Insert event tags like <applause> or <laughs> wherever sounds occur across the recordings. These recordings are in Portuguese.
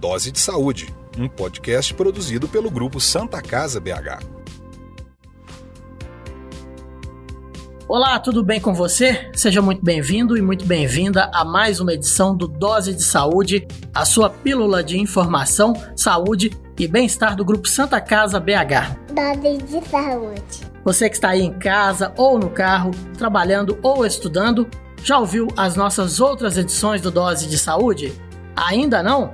Dose de Saúde, um podcast produzido pelo grupo Santa Casa BH. Olá, tudo bem com você? Seja muito bem-vindo e muito bem-vinda a mais uma edição do Dose de Saúde, a sua pílula de informação, saúde e bem-estar do grupo Santa Casa BH. Dose de Saúde. Você que está aí em casa ou no carro, trabalhando ou estudando, já ouviu as nossas outras edições do Dose de Saúde? Ainda não?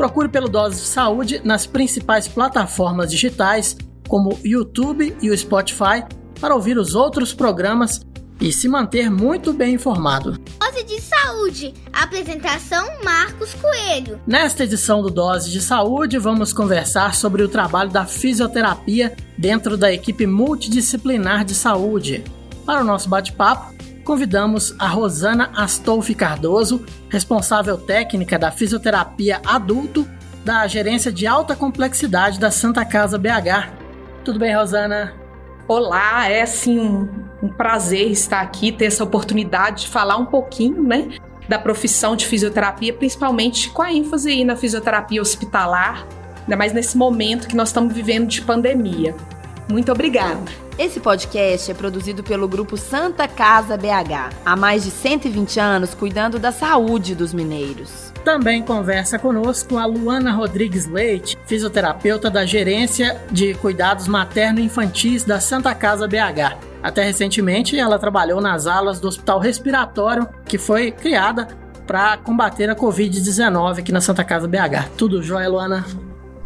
Procure pelo Dose de Saúde nas principais plataformas digitais, como o YouTube e o Spotify, para ouvir os outros programas e se manter muito bem informado. Dose de Saúde. Apresentação Marcos Coelho. Nesta edição do Dose de Saúde, vamos conversar sobre o trabalho da fisioterapia dentro da equipe multidisciplinar de saúde. Para o nosso bate-papo, convidamos a Rosana Astolfi Cardoso, responsável técnica da fisioterapia adulto da Gerência de Alta Complexidade da Santa Casa BH. Tudo bem, Rosana? Olá, é assim um, um prazer estar aqui, ter essa oportunidade de falar um pouquinho, né, da profissão de fisioterapia, principalmente com a ênfase aí na fisioterapia hospitalar, ainda mais nesse momento que nós estamos vivendo de pandemia. Muito obrigada. Esse podcast é produzido pelo grupo Santa Casa BH, há mais de 120 anos cuidando da saúde dos mineiros. Também conversa conosco a Luana Rodrigues Leite, fisioterapeuta da Gerência de Cuidados Materno-Infantis da Santa Casa BH. Até recentemente, ela trabalhou nas alas do Hospital Respiratório, que foi criada para combater a Covid-19 aqui na Santa Casa BH. Tudo jóia, Luana?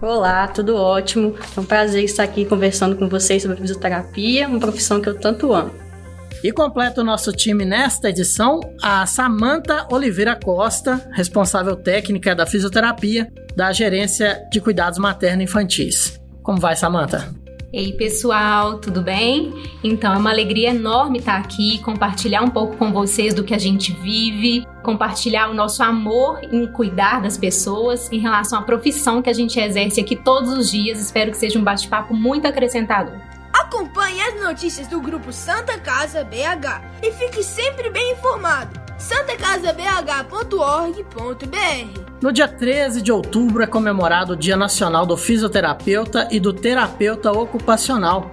Olá, tudo ótimo. É um prazer estar aqui conversando com vocês sobre fisioterapia, uma profissão que eu tanto amo. E completa o nosso time nesta edição a Samanta Oliveira Costa, responsável técnica da fisioterapia da Gerência de Cuidados Materno-Infantis. Como vai, Samanta? Ei, pessoal, tudo bem? Então, é uma alegria enorme estar aqui, compartilhar um pouco com vocês do que a gente vive, compartilhar o nosso amor em cuidar das pessoas em relação à profissão que a gente exerce aqui todos os dias. Espero que seja um bate-papo muito acrescentador. Acompanhe as notícias do grupo Santa Casa BH e fique sempre bem informado. santacasabh.org.br No dia 13 de outubro é comemorado o Dia Nacional do Fisioterapeuta e do Terapeuta Ocupacional.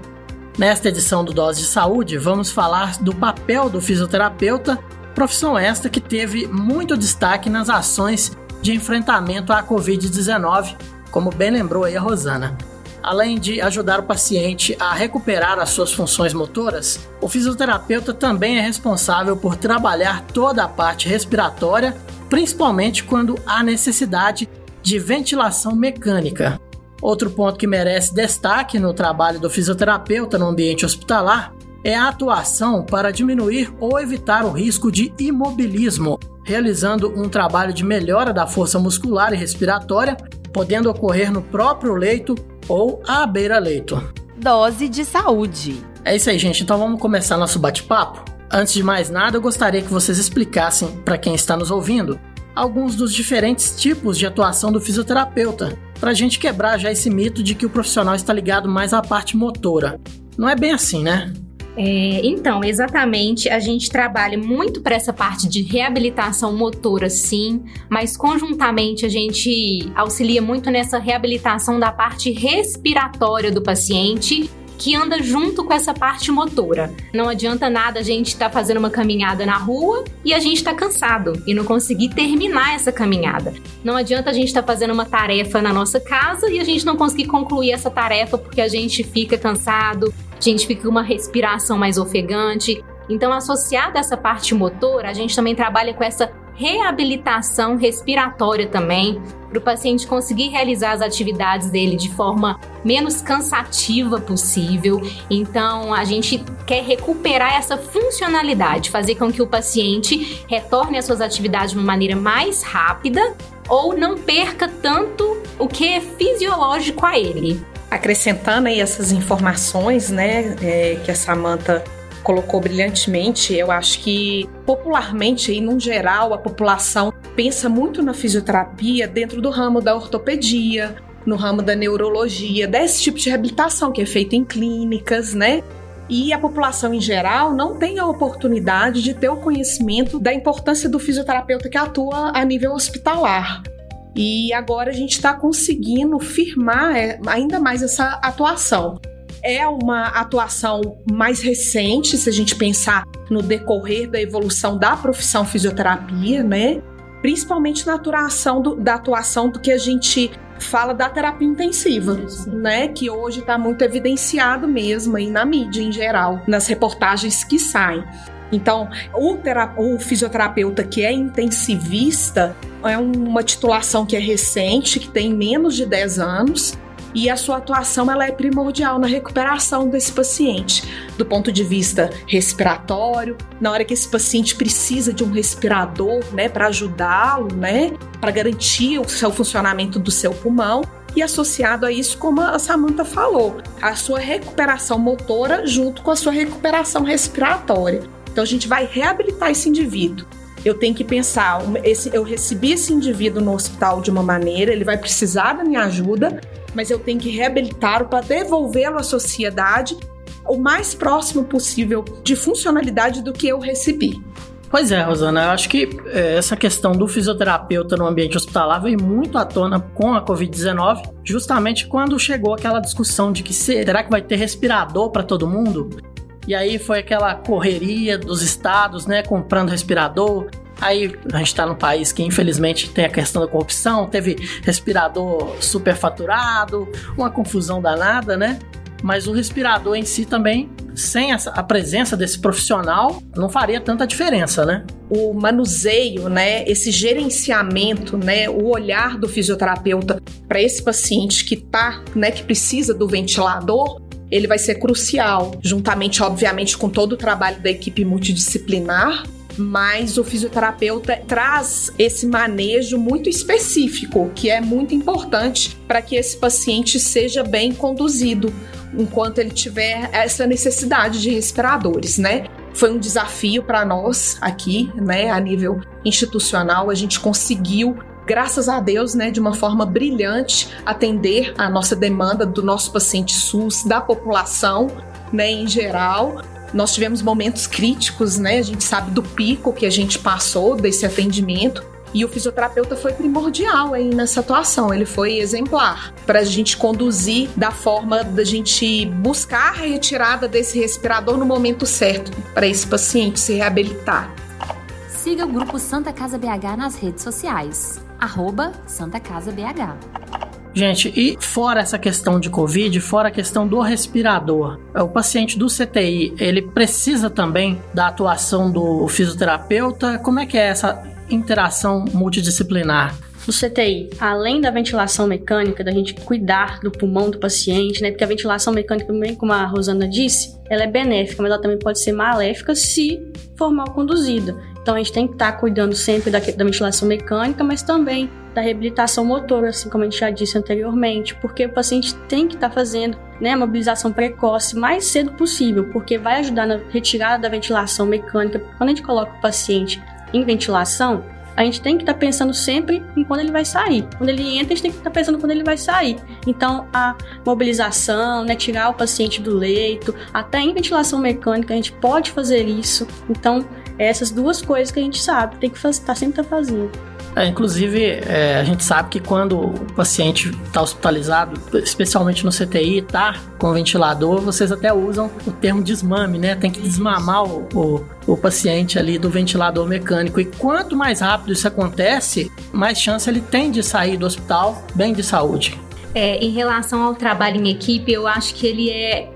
Nesta edição do Dose de Saúde, vamos falar do papel do fisioterapeuta, profissão esta que teve muito destaque nas ações de enfrentamento à Covid-19, como bem lembrou aí a Rosana. Além de ajudar o paciente a recuperar as suas funções motoras, o fisioterapeuta também é responsável por trabalhar toda a parte respiratória, principalmente quando há necessidade de ventilação mecânica. Outro ponto que merece destaque no trabalho do fisioterapeuta no ambiente hospitalar é a atuação para diminuir ou evitar o risco de imobilismo, realizando um trabalho de melhora da força muscular e respiratória, podendo ocorrer no próprio leito ou à beira-leito. Dose de saúde. É isso aí, gente. Então vamos começar nosso bate-papo? Antes de mais nada, eu gostaria que vocês explicassem para quem está nos ouvindo alguns dos diferentes tipos de atuação do fisioterapeuta, para a gente quebrar já esse mito de que o profissional está ligado mais à parte motora. Não é bem assim, né? É, então, exatamente, a gente trabalha muito para essa parte de reabilitação motora, sim, mas conjuntamente a gente auxilia muito nessa reabilitação da parte respiratória do paciente que anda junto com essa parte motora. Não adianta nada a gente estar tá fazendo uma caminhada na rua e a gente está cansado e não conseguir terminar essa caminhada. Não adianta a gente estar tá fazendo uma tarefa na nossa casa e a gente não conseguir concluir essa tarefa porque a gente fica cansado, a gente fica com uma respiração mais ofegante. Então, associada a essa parte motora, a gente também trabalha com essa reabilitação respiratória também, para o paciente conseguir realizar as atividades dele de forma menos cansativa possível. Então, a gente quer recuperar essa funcionalidade, fazer com que o paciente retorne às suas atividades de uma maneira mais rápida ou não perca tanto o que é fisiológico a ele. Acrescentando aí essas informações, né, é, que a Samantha colocou brilhantemente, eu acho que popularmente e num geral a população pensa muito na fisioterapia dentro do ramo da ortopedia, no ramo da neurologia, desse tipo de reabilitação que é feita em clínicas, né? E a população em geral não tem a oportunidade de ter o conhecimento da importância do fisioterapeuta que atua a nível hospitalar. E agora a gente está conseguindo firmar é, ainda mais essa atuação. É uma atuação mais recente, se a gente pensar no decorrer da evolução da profissão fisioterapia, né? Principalmente na atuação do, da atuação do que a gente fala da terapia intensiva, né? Que hoje está muito evidenciado mesmo aí na mídia em geral, nas reportagens que saem. Então, o, o fisioterapeuta que é intensivista é uma titulação que é recente, que tem menos de 10 anos, e a sua atuação ela é primordial na recuperação desse paciente, do ponto de vista respiratório, na hora que esse paciente precisa de um respirador, né, para ajudá-lo, né, para garantir o seu funcionamento do seu pulmão. E associado a isso, como a Samantha falou, a sua recuperação motora junto com a sua recuperação respiratória. Então a gente vai reabilitar esse indivíduo. Eu tenho que pensar, esse, eu recebi esse indivíduo no hospital de uma maneira, ele vai precisar da minha ajuda, mas eu tenho que reabilitá-lo para devolvê-lo à sociedade o mais próximo possível de funcionalidade do que eu recebi. Pois é, Rosana, eu acho que é, essa questão do fisioterapeuta no ambiente hospitalar veio muito à tona com a Covid-19, justamente quando chegou aquela discussão de que será que vai ter respirador para todo mundo? E aí foi aquela correria dos estados, né, comprando respirador. Aí a gente está num país que infelizmente tem a questão da corrupção, teve respirador superfaturado, uma confusão danada, né? Mas o respirador em si também, sem a presença desse profissional, não faria tanta diferença, né? O manuseio, né, esse gerenciamento, né, o olhar do fisioterapeuta para esse paciente que tá, né, que precisa do ventilador, ele vai ser crucial, juntamente, obviamente, com todo o trabalho da equipe multidisciplinar, mas o fisioterapeuta traz esse manejo muito específico, que é muito importante para que esse paciente seja bem conduzido enquanto ele tiver essa necessidade de respiradores, né? Foi um desafio para nós aqui, né, a nível institucional, a gente conseguiu graças a Deus, né, de uma forma brilhante, atender a nossa demanda do nosso paciente SUS, da população, né, em geral. Nós tivemos momentos críticos, né? A gente sabe do pico que a gente passou desse atendimento. E o fisioterapeuta foi primordial aí nessa atuação, ele foi exemplar para a gente conduzir da forma da gente buscar a retirada desse respirador no momento certo para esse paciente se reabilitar. Siga o grupo Santa Casa BH nas redes sociais arroba Santa Casa BH. Gente, e fora essa questão de Covid, fora a questão do respirador, o paciente do CTI, ele precisa também da atuação do fisioterapeuta? Como é que é essa interação multidisciplinar? No CTI, além da ventilação mecânica, da gente cuidar do pulmão do paciente, né? Porque a ventilação mecânica também, como a Rosana disse, ela é benéfica, mas ela também pode ser maléfica se for mal conduzida. Então a gente tem que estar tá cuidando sempre da, da ventilação mecânica, mas também da reabilitação motora, assim como a gente já disse anteriormente, porque o paciente tem que estar tá fazendo né, a mobilização precoce mais cedo possível, porque vai ajudar na retirada da ventilação mecânica. Quando a gente coloca o paciente em ventilação, a gente tem que estar tá pensando sempre em quando ele vai sair. Quando ele entra, a gente tem que estar tá pensando quando ele vai sair. Então, a mobilização, né, tirar o paciente do leito, até em ventilação mecânica, a gente pode fazer isso. Então, essas duas coisas que a gente sabe, tem que estar tá sempre tá fazendo. É, inclusive, é, a gente sabe que quando o paciente está hospitalizado, especialmente no CTI, está com ventilador, vocês até usam o termo desmame, né? Tem que desmamar o, o, o, paciente ali do ventilador mecânico. E quanto mais rápido isso acontece, mais chance ele tem de sair do hospital bem de saúde. É, em relação ao trabalho em equipe, eu acho que ele é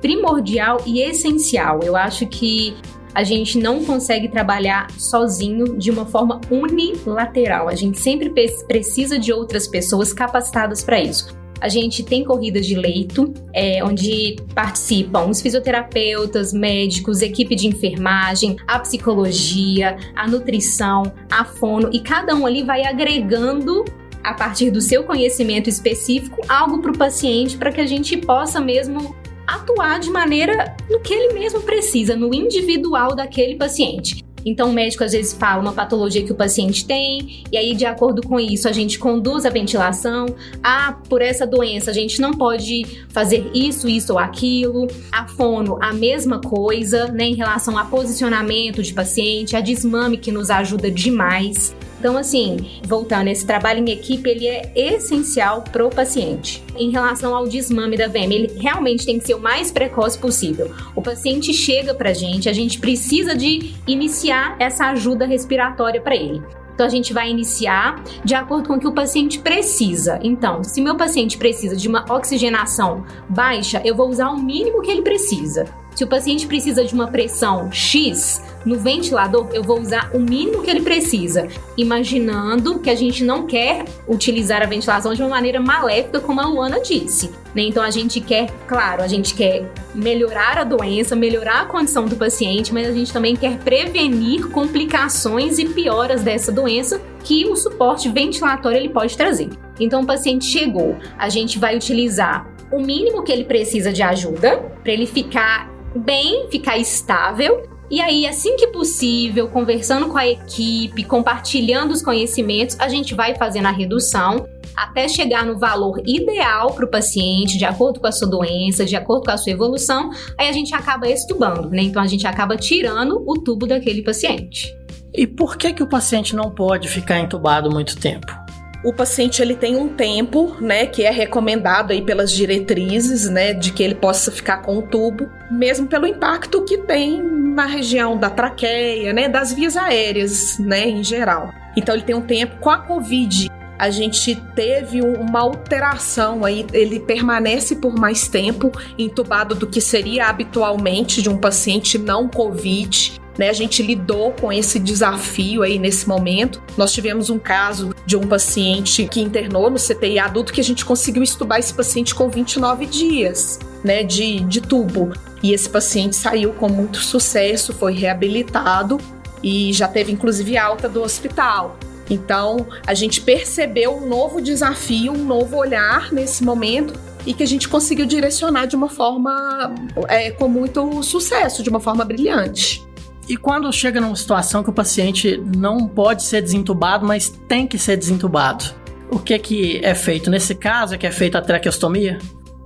primordial e essencial. Eu acho que a gente não consegue trabalhar sozinho de uma forma unilateral. A gente sempre precisa de outras pessoas capacitadas para isso. A gente tem corridas de leito, é, onde participam os fisioterapeutas, médicos, equipe de enfermagem, a psicologia, a nutrição, a fono, e cada um ali vai agregando a partir do seu conhecimento específico, algo para o paciente para que a gente possa mesmo atuar de maneira no que ele mesmo precisa, no individual daquele paciente. Então, o médico às vezes fala uma patologia que o paciente tem, e aí, de acordo com isso, a gente conduz a ventilação. Ah, por essa doença, a gente não pode fazer isso, isso ou aquilo. A fono, a mesma coisa, né, em relação a posicionamento de paciente, a desmame, que nos ajuda demais. Então, assim, voltando, esse trabalho em equipe, ele é essencial pro paciente. Em relação ao desmame da VM, ele realmente tem que ser o mais precoce possível. O paciente chega pra gente, a gente precisa de iniciar essa ajuda respiratória para ele. Então a gente vai iniciar de acordo com o que o paciente precisa. Então, se meu paciente precisa de uma oxigenação baixa, eu vou usar o mínimo que ele precisa. Se o paciente precisa de uma pressão X no ventilador, eu vou usar o mínimo que ele precisa, imaginando que a gente não quer utilizar a ventilação de uma maneira maléfica, como a Luana disse. Né? Então a gente quer, claro, a gente quer melhorar a doença, melhorar a condição do paciente, mas a gente também quer prevenir complicações e pioras dessa doença que o suporte ventilatório ele pode trazer. Então o paciente chegou, a gente vai utilizar o mínimo que ele precisa de ajuda para ele ficar bem, ficar estável. E aí, assim que possível, conversando com a equipe, compartilhando os conhecimentos, a gente vai fazendo a redução até chegar no valor ideal para o paciente, de acordo com a sua doença, de acordo com a sua evolução, aí a gente acaba estubando, né? Então a gente acaba tirando o tubo daquele paciente. E por que que o paciente não pode ficar entubado muito tempo? o paciente ele tem um tempo, né, que é recomendado aí pelas diretrizes, né, de que ele possa ficar com o tubo, mesmo pelo impacto que tem na região da traqueia, né, das vias aéreas, né, em geral. Então ele tem um tempo com a COVID. A gente teve uma alteração aí, ele permanece por mais tempo entubado do que seria habitualmente de um paciente não COVID. Né, a gente lidou com esse desafio aí nesse momento. Nós tivemos um caso de um paciente que internou no CTI adulto que a gente conseguiu estubar esse paciente com 29 dias né, de, de tubo. E esse paciente saiu com muito sucesso, foi reabilitado e já teve inclusive alta do hospital. Então, a gente percebeu um novo desafio, um novo olhar nesse momento e que a gente conseguiu direcionar de uma forma é, com muito sucesso, de uma forma brilhante. E quando chega numa situação que o paciente não pode ser desentubado, mas tem que ser desentubado, o que, que é feito? Nesse caso é que é feita a traqueostomia?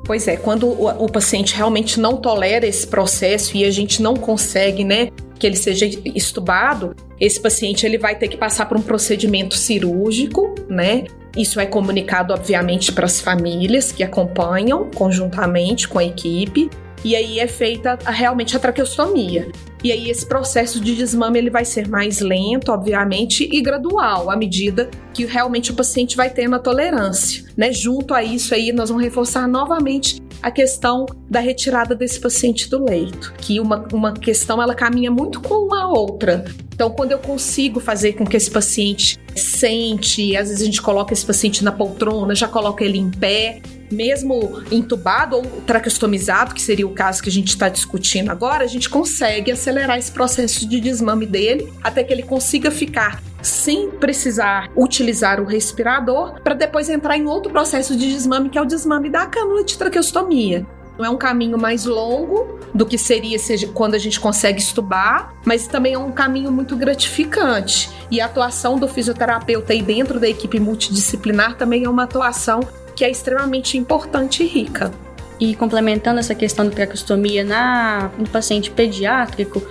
Pois é, quando o, o, paciente realmente não tolera esse processo e a gente não consegue, né, que ele seja estubado, esse paciente ele vai ter que passar por um procedimento cirúrgico, né? Isso é comunicado, obviamente, para as famílias que acompanham conjuntamente com a equipe e aí é feita realmente a traqueostomia. E aí esse processo de desmame ele vai ser mais lento, obviamente, e gradual, à medida que realmente o paciente vai tendo a tolerância, né? Junto a isso aí, nós vamos reforçar novamente a questão da retirada desse paciente do leito, que uma, uma questão ela caminha muito com a outra. Então, quando eu consigo fazer com que esse paciente sente, às vezes a gente coloca esse paciente na poltrona, já coloca ele em pé, mesmo entubado ou traqueostomizado, que seria o caso que a gente está discutindo agora, a gente consegue acelerar esse processo de desmame dele até que ele consiga ficar sem precisar utilizar o respirador, para depois entrar em outro processo de desmame, que é o desmame da cânula de traqueostomia. É um caminho mais longo do que seria quando a gente consegue estubar, mas também é um caminho muito gratificante. E a atuação do fisioterapeuta aí dentro da equipe multidisciplinar também é uma atuação que é extremamente importante e rica. E complementando essa questão da traqueostomia na, no paciente pediátrico,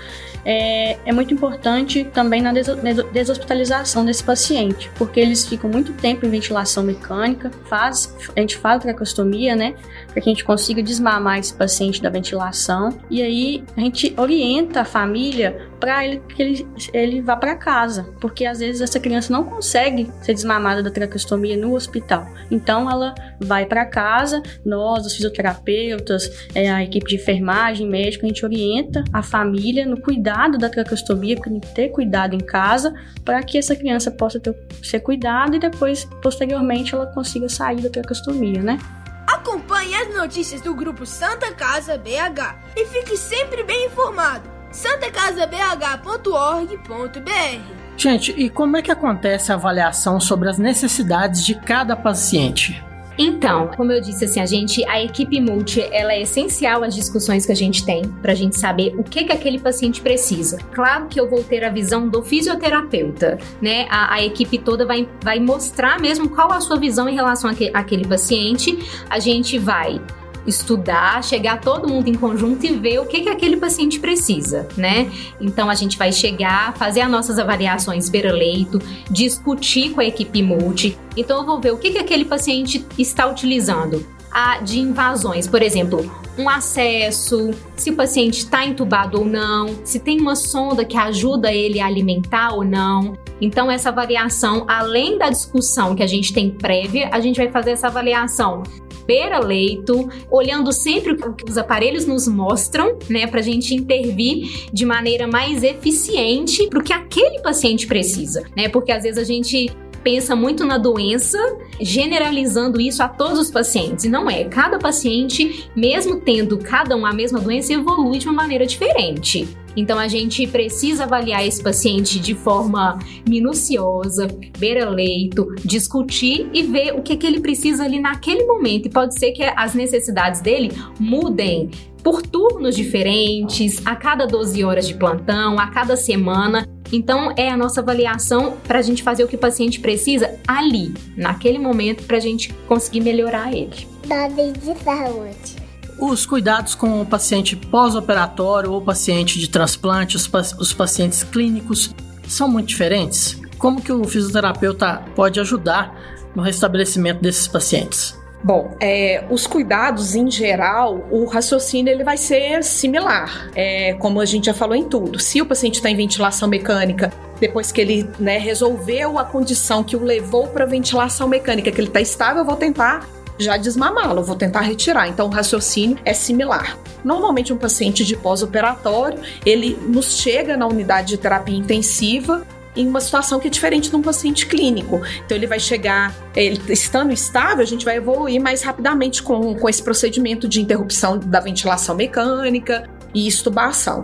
é, é muito importante também na deshospitalização desse paciente, porque eles ficam muito tempo em ventilação mecânica, faz, a gente faz traqueostomia, né, para que a gente consiga desmamar esse paciente da ventilação, e aí a gente orienta a família para ele que ele, ele vá para casa, porque às vezes essa criança não consegue ser desmamada da traqueostomia no hospital. Então ela vai para casa, nós, os fisioterapeutas, é, a equipe de enfermagem, médico, a gente orienta a família no cuidado da traqueostomia, que ter cuidado em casa para que essa criança possa ter, ser cuidada e depois, posteriormente, ela consiga sair da traqueostomia, né? Acompanhe as notícias do grupo Santa Casa BH e fique sempre bem informado santacasabh.org.br. Gente, e como é que acontece a avaliação sobre as necessidades de cada paciente? Então, como eu disse, assim, a gente, a equipe multi, ela é essencial às discussões que a gente tem para a gente saber o que que aquele paciente precisa. Claro que eu vou ter a visão do fisioterapeuta, né? A, a equipe toda vai, vai mostrar mesmo qual a sua visão em relação àquele paciente. A gente vai estudar, chegar todo mundo em conjunto e ver o que, que aquele paciente precisa, né? Então a gente vai chegar, fazer as nossas avaliações beira-leito, discutir com a equipe multi. Então eu vou ver o que, que aquele paciente está utilizando. A, de invasões, por exemplo, um acesso, se o paciente está entubado ou não, se tem uma sonda que ajuda ele a alimentar ou não. Então, essa avaliação, além da discussão que a gente tem prévia, a gente vai fazer essa avaliação beira-leito, olhando sempre o que os aparelhos nos mostram, né, para a gente intervir de maneira mais eficiente para o que aquele paciente precisa, né? Porque às vezes a gente pensa muito na doença, generalizando isso a todos os pacientes. E não é. Cada paciente, mesmo tendo cada um a mesma doença, evolui de uma maneira diferente. Então a gente precisa avaliar esse paciente de forma minuciosa, beira-leito, discutir e ver o que, que ele precisa ali naquele momento. E pode ser que as necessidades dele mudem por turnos diferentes, a cada 12 horas de plantão, a cada semana. Então, é a nossa avaliação para a gente fazer o que o paciente precisa ali, naquele momento, para a gente conseguir melhorar ele. Dose de saúde. Os cuidados com o paciente pós-operatório ou paciente de transplante, os, os pacientes clínicos, são muito diferentes? Como que o fisioterapeuta pode ajudar no restabelecimento desses pacientes? Bom, é, os cuidados em geral, o raciocínio ele vai ser similar, é, como a gente já falou em tudo. Se o paciente está em ventilação mecânica, depois que ele né, resolveu a condição que o levou para ventilação mecânica, que ele está estável, eu vou tentar já desmamá-lo, vou tentar retirar. Então o raciocínio é similar. Normalmente um paciente de pós-operatório, ele nos chega na unidade de terapia intensiva em uma situação que é diferente de um paciente clínico. Então, ele vai chegar, ele estando estável, a gente vai evoluir mais rapidamente com, com esse procedimento de interrupção da ventilação mecânica e estubação.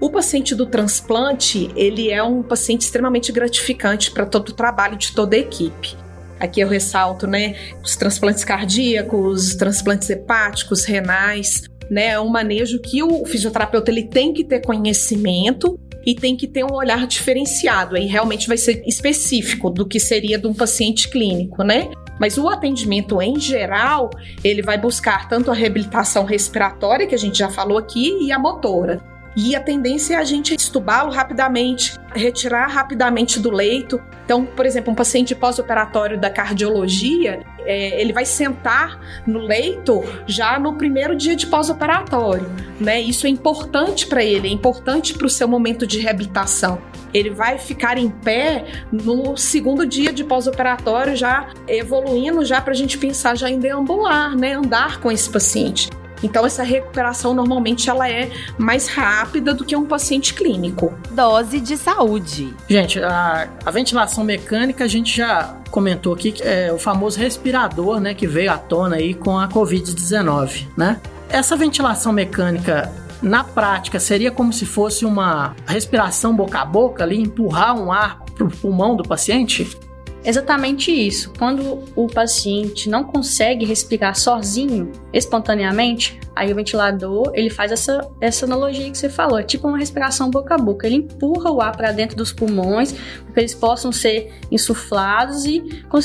O paciente do transplante, ele é um paciente extremamente gratificante para todo o trabalho de toda a equipe. Aqui eu ressalto, né, os transplantes cardíacos, transplantes hepáticos, renais, né, é um manejo que o fisioterapeuta ele tem que ter conhecimento e tem que ter um olhar diferenciado. Aí realmente vai ser específico do que seria de um paciente clínico, né? Mas o atendimento em geral, ele vai buscar tanto a reabilitação respiratória, que a gente já falou aqui, e a motora. E a tendência é a gente estubá-lo rapidamente, retirar rapidamente do leito. Então, por exemplo, um paciente pós-operatório da cardiologia, é, ele vai sentar no leito já no primeiro dia de pós-operatório, né? Isso é importante para ele, é importante para o seu momento de reabilitação. Ele vai ficar em pé no segundo dia de pós-operatório, já evoluindo, já para a gente pensar já em deambular, né? Andar com esse paciente. Então essa recuperação normalmente ela é mais rápida do que um paciente clínico. Dose de saúde. Gente, a, a ventilação mecânica a gente já comentou aqui que é o famoso respirador, né, que veio à tona aí com a COVID-19, né? Essa ventilação mecânica na prática seria como se fosse uma respiração boca a boca ali, empurrar um ar para o pulmão do paciente? Exatamente isso. Quando o paciente não consegue respirar sozinho, espontaneamente, aí o ventilador ele faz essa, essa analogia que você falou, é tipo uma respiração boca a boca. Ele empurra o ar para dentro dos pulmões para que eles possam ser insuflados e,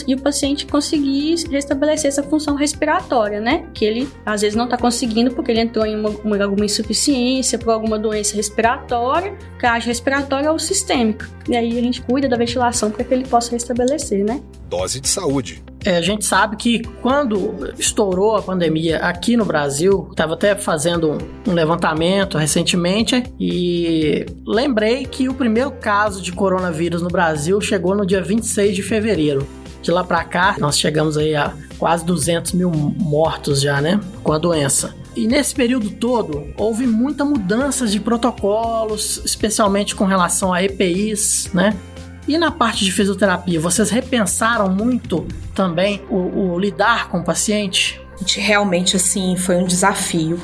e o paciente conseguir restabelecer essa função respiratória, né? Que ele às vezes não está conseguindo porque ele entrou em uma, uma, alguma insuficiência, por alguma doença respiratória, caixa respiratória ou sistêmica. E aí a gente cuida da ventilação para que ele possa restabelecer, né? Dose de saúde. É, a gente sabe que quando estourou a pandemia aqui no Brasil, estava até fazendo um levantamento recentemente e lembrei que o primeiro caso de coronavírus no Brasil chegou no dia 26 de fevereiro. De lá para cá, nós chegamos aí a quase 200 mil mortos já, né? Com a doença. E nesse período todo, houve muita mudanças de protocolos, especialmente com relação a EPIs, né? E na parte de fisioterapia, vocês repensaram muito também o, o lidar com o paciente? Realmente, assim, foi um desafio.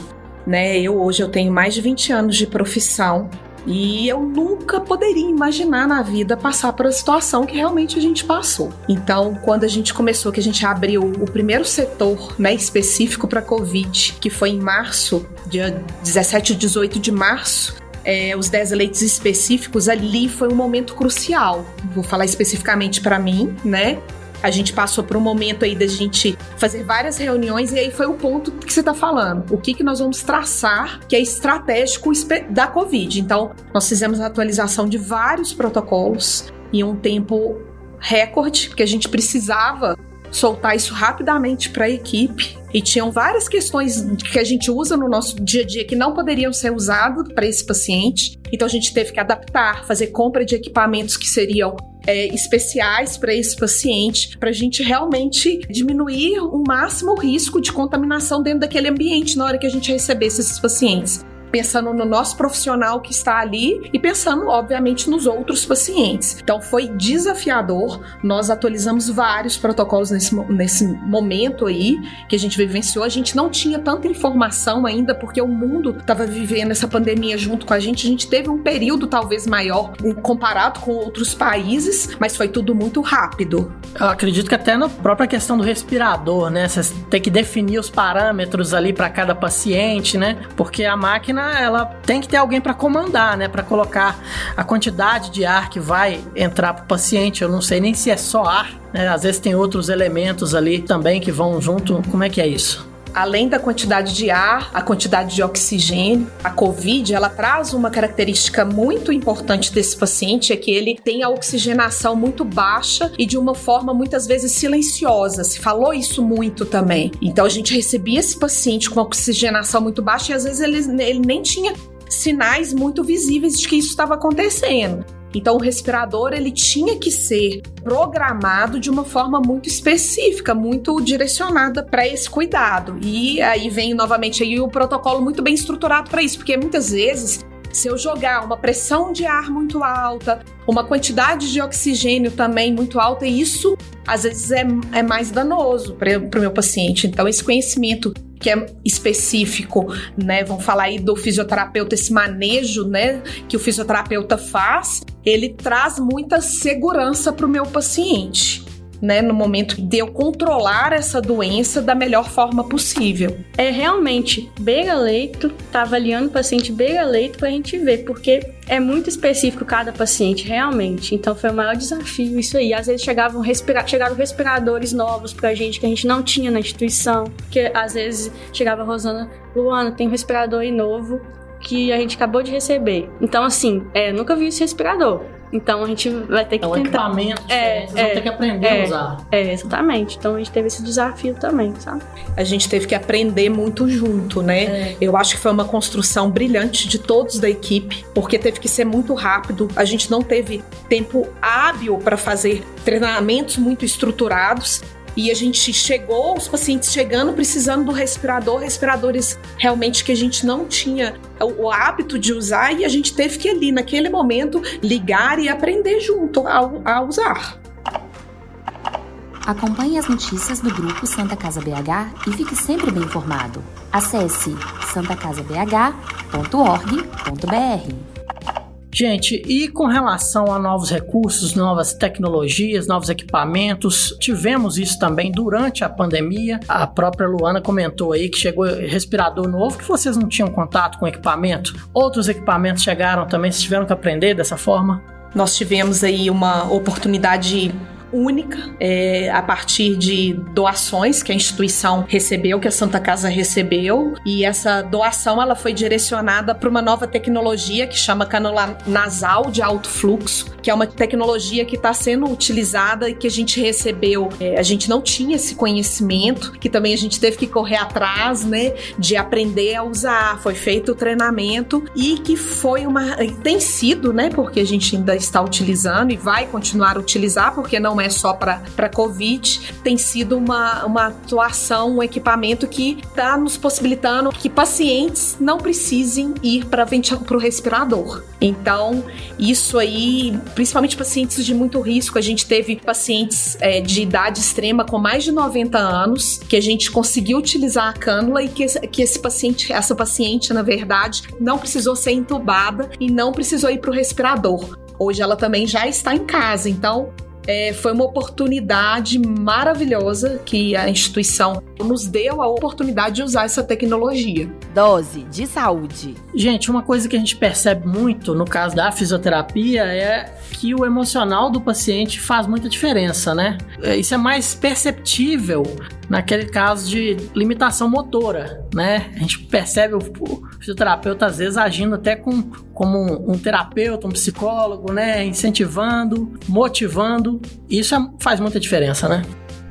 Né? Eu hoje eu tenho mais de 20 anos de profissão e eu nunca poderia imaginar na vida passar por a situação que realmente a gente passou. Então, quando a gente começou, que a gente abriu o primeiro setor né, específico para Covid, que foi em março, dia 17 e 18 de março, é, os 10 leitos específicos, ali foi um momento crucial. Vou falar especificamente para mim, né? A gente passou por um momento aí da gente fazer várias reuniões e aí foi o ponto que você está falando. O que, que nós vamos traçar que é estratégico da Covid. Então, nós fizemos a atualização de vários protocolos em um tempo recorde, porque a gente precisava soltar isso rapidamente para a equipe. E tinham várias questões que a gente usa no nosso dia a dia que não poderiam ser usadas para esse paciente. Então a gente teve que adaptar, fazer compra de equipamentos que seriam é, especiais para esse paciente, para a gente realmente diminuir o máximo o risco de contaminação dentro daquele ambiente na hora que a gente recebesse esses pacientes pensando no nosso profissional que está ali e pensando, obviamente, nos outros pacientes. Então foi desafiador. Nós atualizamos vários protocolos nesse, nesse momento aí que a gente vivenciou. A gente não tinha tanta informação ainda, porque o mundo estava vivendo essa pandemia junto com a gente. A gente teve um período talvez maior comparado com outros países, mas foi tudo muito rápido. Eu acredito que até na própria questão do respirador, né? Você tem que definir os parâmetros ali para cada paciente, né? Porque a máquina ela tem que ter alguém para comandar, né? Para colocar a quantidade de ar que vai entrar para o paciente. Eu não sei nem se é só ar, né? Às vezes tem outros elementos ali também que vão junto. Como é que é isso? Além da quantidade de ar, a quantidade de oxigênio, a COVID, ela traz uma característica muito importante desse paciente, é que ele tem a oxigenação muito baixa e de uma forma muitas vezes silenciosa. Se falou isso muito também. Então a gente recebia esse paciente com oxigenação muito baixa e às vezes ele, ele nem tinha sinais muito visíveis de que isso estava acontecendo. Então o respirador ele tinha que ser programado de uma forma muito específica, muito direcionada para esse cuidado. E aí vem novamente aí o protocolo muito bem estruturado para isso, porque muitas vezes se eu jogar uma pressão de ar muito alta, uma quantidade de oxigênio também muito alta, isso às vezes é, é mais danoso para o meu paciente. Então, esse conhecimento que é específico, né? Vamos falar aí do fisioterapeuta, esse manejo, né? Que o fisioterapeuta faz, ele traz muita segurança para o meu paciente né, no momento de eu controlar essa doença da melhor forma possível. É realmente beira-leito, tá avaliando o paciente beira-leito pra gente ver, porque é muito específico cada paciente, realmente. Então foi o maior desafio isso aí. Às vezes chegavam, respira chegaram respiradores novos pra gente que a gente não tinha na instituição, que às vezes chegava a Rosana, Luana, tem um respirador aí novo que a gente acabou de receber. Então, assim, é, nunca vi esse respirador. Então a gente vai ter que é um tentar. equipamento é, é, ter que aprender é, a usar. É, exatamente. Então a gente teve esse desafio também, sabe? A gente teve que aprender muito junto, né? É. Eu acho que foi uma construção brilhante de todos da equipe, porque teve que ser muito rápido. A gente não teve tempo hábil para fazer treinamentos muito estruturados e a gente chegou, os pacientes chegando precisando do respirador, respiradores realmente que a gente não tinha o, hábito de usar e a gente teve que ali, naquele momento, ligar e aprender junto a, a usar. Acompanhe as notícias do grupo Santa Casa BH e fique sempre bem informado. Acesse santacasabh.org.br. Gente, e com relação a novos recursos, novas tecnologias, novos equipamentos, tivemos isso também durante a pandemia. A própria Luana comentou aí que chegou respirador novo, que vocês não tinham contato com equipamento. Outros equipamentos chegaram também, vocês tiveram que aprender dessa forma? Nós tivemos aí uma oportunidade única é, a partir de doações que a instituição recebeu, que a Santa Casa recebeu, e essa doação ela foi direcionada para uma nova tecnologia que chama canula nasal de alto fluxo, que é uma tecnologia que está sendo utilizada e que a gente recebeu. É, a gente não tinha esse conhecimento, que também a gente teve que correr atrás, né, de aprender a usar. Foi feito o treinamento e que foi uma tem sido, né, porque a gente ainda está utilizando e vai continuar a utilizar, porque não é só para Covid, tem sido uma, uma atuação, um equipamento que está nos possibilitando que pacientes não precisem ir para o respirador. Então, isso aí, principalmente pacientes de muito risco, a gente teve pacientes é, de idade extrema com mais de 90 anos, que a gente conseguiu utilizar a cânula e que, que esse paciente, essa paciente, na verdade, não precisou ser entubada e não precisou ir para o respirador. Hoje ela também já está em casa, então é, foi uma oportunidade maravilhosa que a instituição nos deu a oportunidade de usar essa tecnologia. Dose de saúde. Gente, uma coisa que a gente percebe muito no caso da fisioterapia é que o emocional do paciente faz muita diferença, né? É, isso é mais perceptível naquele caso de limitação motora, né? A gente percebe o, o fisioterapeuta às vezes agindo até com, como um, um, terapeuta, um psicólogo, né? Incentivando, motivando. Isso é, faz muita diferença, né?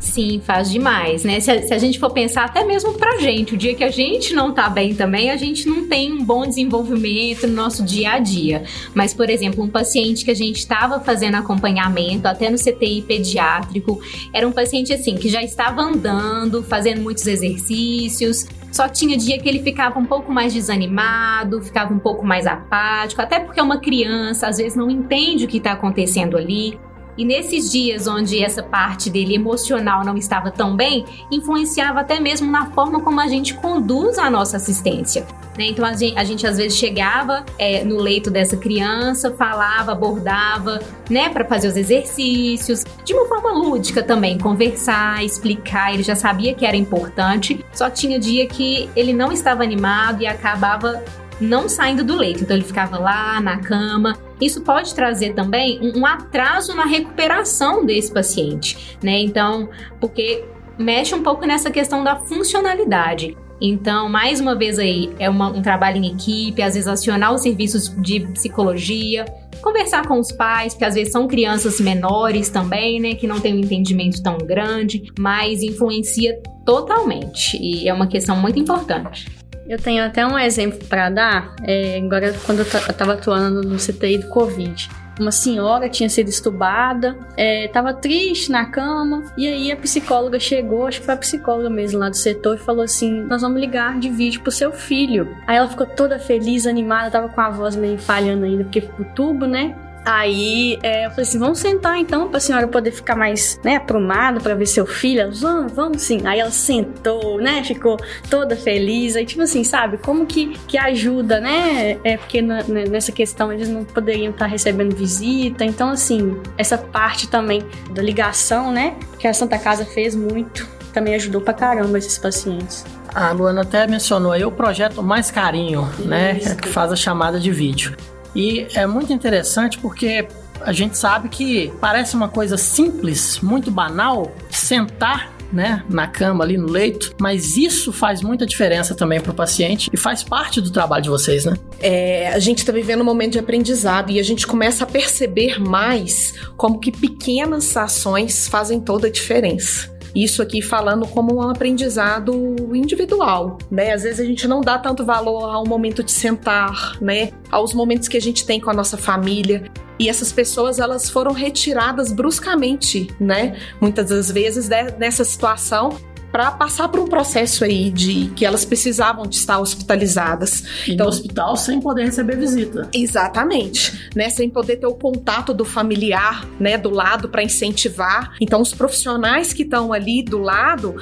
Sim, faz demais, né? Se a, se a, gente for pensar até mesmo pra gente, o dia que a gente não tá bem também, a gente não tem um bom desenvolvimento no nosso dia a dia. Mas, por exemplo, um paciente que a gente estava fazendo acompanhamento, até no CTI pediátrico, era um paciente assim, que já estava andando, fazendo muitos exercícios, só tinha dia que ele ficava um pouco mais desanimado, ficava um pouco mais apático, até porque é uma criança, às vezes não entende o que está acontecendo ali. E nesses dias onde essa parte dele emocional não estava tão bem, influenciava até mesmo na forma como a gente conduz a nossa assistência. Né? Então a gente, a gente, às vezes chegava é, no leito dessa criança, falava, abordava, né, para fazer os exercícios, de uma forma lúdica também, conversar, explicar. Ele já sabia que era importante, só tinha dia que ele não estava animado e acabava não saindo do leito. Então ele ficava lá na cama. Isso pode trazer também um, atraso na recuperação desse paciente, né? Então, porque mexe um pouco nessa questão da funcionalidade. Então, mais uma vez aí, é uma, um trabalho em equipe, às vezes acionar os serviços de psicologia, conversar com os pais, que às vezes são crianças menores também, né, que não têm um entendimento tão grande, mas influencia totalmente e é uma questão muito importante. Eu tenho até um exemplo para dar, é, agora quando eu estava atuando no CTI do Covid. Uma senhora tinha sido estubada, estava é, triste na cama, e aí a psicóloga chegou, acho que foi a psicóloga mesmo lá do setor, e falou assim: Nós vamos ligar de vídeo pro seu filho. Aí ela ficou toda feliz, animada, tava com a voz meio falhando ainda, porque o tubo, né? Aí é, eu falei assim: vamos sentar então pra senhora poder ficar mais, né, aprumada pra ver seu filho. Ela, vamos, vamos sim. Aí ela sentou, né, ficou toda feliz. Aí, tipo assim, sabe, como que, que ajuda, né? É porque na, né, nessa questão eles não poderiam estar recebendo visita. Então, assim, essa parte também da ligação, né, que a Santa Casa fez muito, também ajudou pra caramba esses pacientes. A Luana até mencionou aí o projeto Mais Carinho, né, Isso. né? Que faz a chamada de vídeo. E é muito interessante porque a gente sabe que parece uma coisa simples, muito banal, sentar né, na cama ali no leito, mas isso faz muita diferença também para o paciente e faz parte do trabalho de vocês, né? É, a gente está vivendo um momento de aprendizado e a gente começa a perceber mais como que pequenas ações fazem toda a diferença. Isso aqui falando como um aprendizado individual, né? Às vezes a gente não dá tanto valor ao momento de sentar, né? Aos momentos que a gente tem com a nossa família. E essas pessoas elas foram retiradas bruscamente, né? Muitas das vezes nessa situação para passar por um processo aí de que elas precisavam de estar hospitalizadas. E então, no hospital sem poder receber visita. Exatamente, né? Sem poder ter o contato do familiar, né, do lado para incentivar. Então, os profissionais que estão ali do lado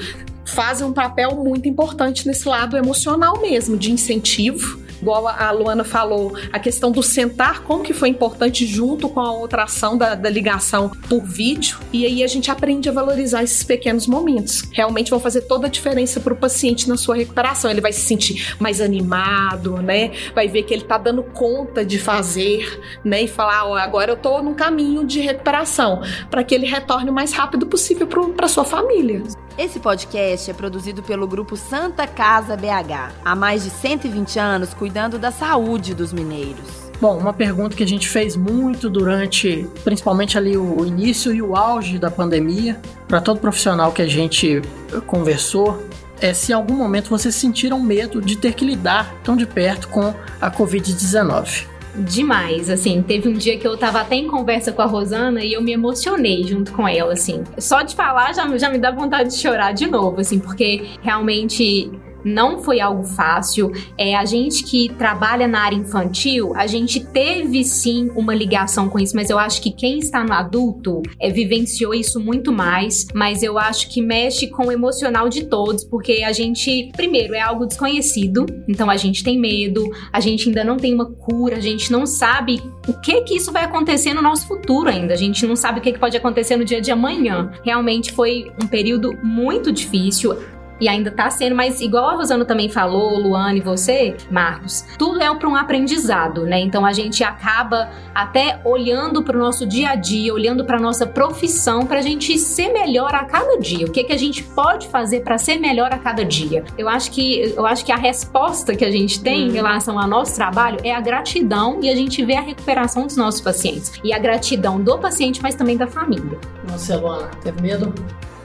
fazem um papel muito importante nesse lado emocional mesmo, de incentivo igual a Luana falou, a questão do sentar, como que foi importante junto com a outra ação da, da ligação por vídeo, e aí a gente aprende a valorizar esses pequenos momentos. Realmente vão fazer toda a diferença para o paciente na sua recuperação. Ele vai se sentir mais animado, né? Vai ver que ele está dando conta de fazer, né? E falar, ó, agora eu estou num caminho de recuperação, para que ele retorne o mais rápido possível para sua família. Esse podcast é produzido pelo grupo Santa Casa BH. Há mais de 120 anos cuidando da saúde dos mineiros. Bom, uma pergunta que a gente fez muito durante, principalmente ali o início e o auge da pandemia, para todo profissional que a gente conversou, é se em algum momento vocês sentiram medo de ter que lidar tão de perto com a Covid-19 demais, assim. Teve um dia que eu tava até em conversa com a Rosana e eu me emocionei junto com ela, assim. Só de falar já, já me dá vontade de chorar de novo, assim, porque realmente não foi algo fácil. É, a gente que trabalha na área infantil, a gente teve sim uma ligação com isso, mas eu acho que quem está no adulto é, vivenciou isso muito mais. Mas eu acho que mexe com o emocional de todos, porque a gente, primeiro, é algo desconhecido, então a gente tem medo, a gente ainda não tem uma cura, a gente não sabe o que que isso vai acontecer no nosso futuro ainda. A gente não sabe o que, que pode acontecer no dia de amanhã. Realmente foi um período muito difícil e ainda tá sendo, mas igual a Rosana também falou, Luane, você, Marcos, tudo é para um aprendizado, né? Então a gente acaba até olhando para o nosso dia a dia, olhando para nossa profissão, para a gente ser melhor a cada dia. O que que a gente pode fazer para ser melhor a cada dia? Eu acho que eu acho que a resposta que a gente tem em uhum. relação ao nosso trabalho é a gratidão e a gente vê a recuperação dos nossos pacientes e a gratidão do paciente, mas também da família. Nossa, Luana, teve medo?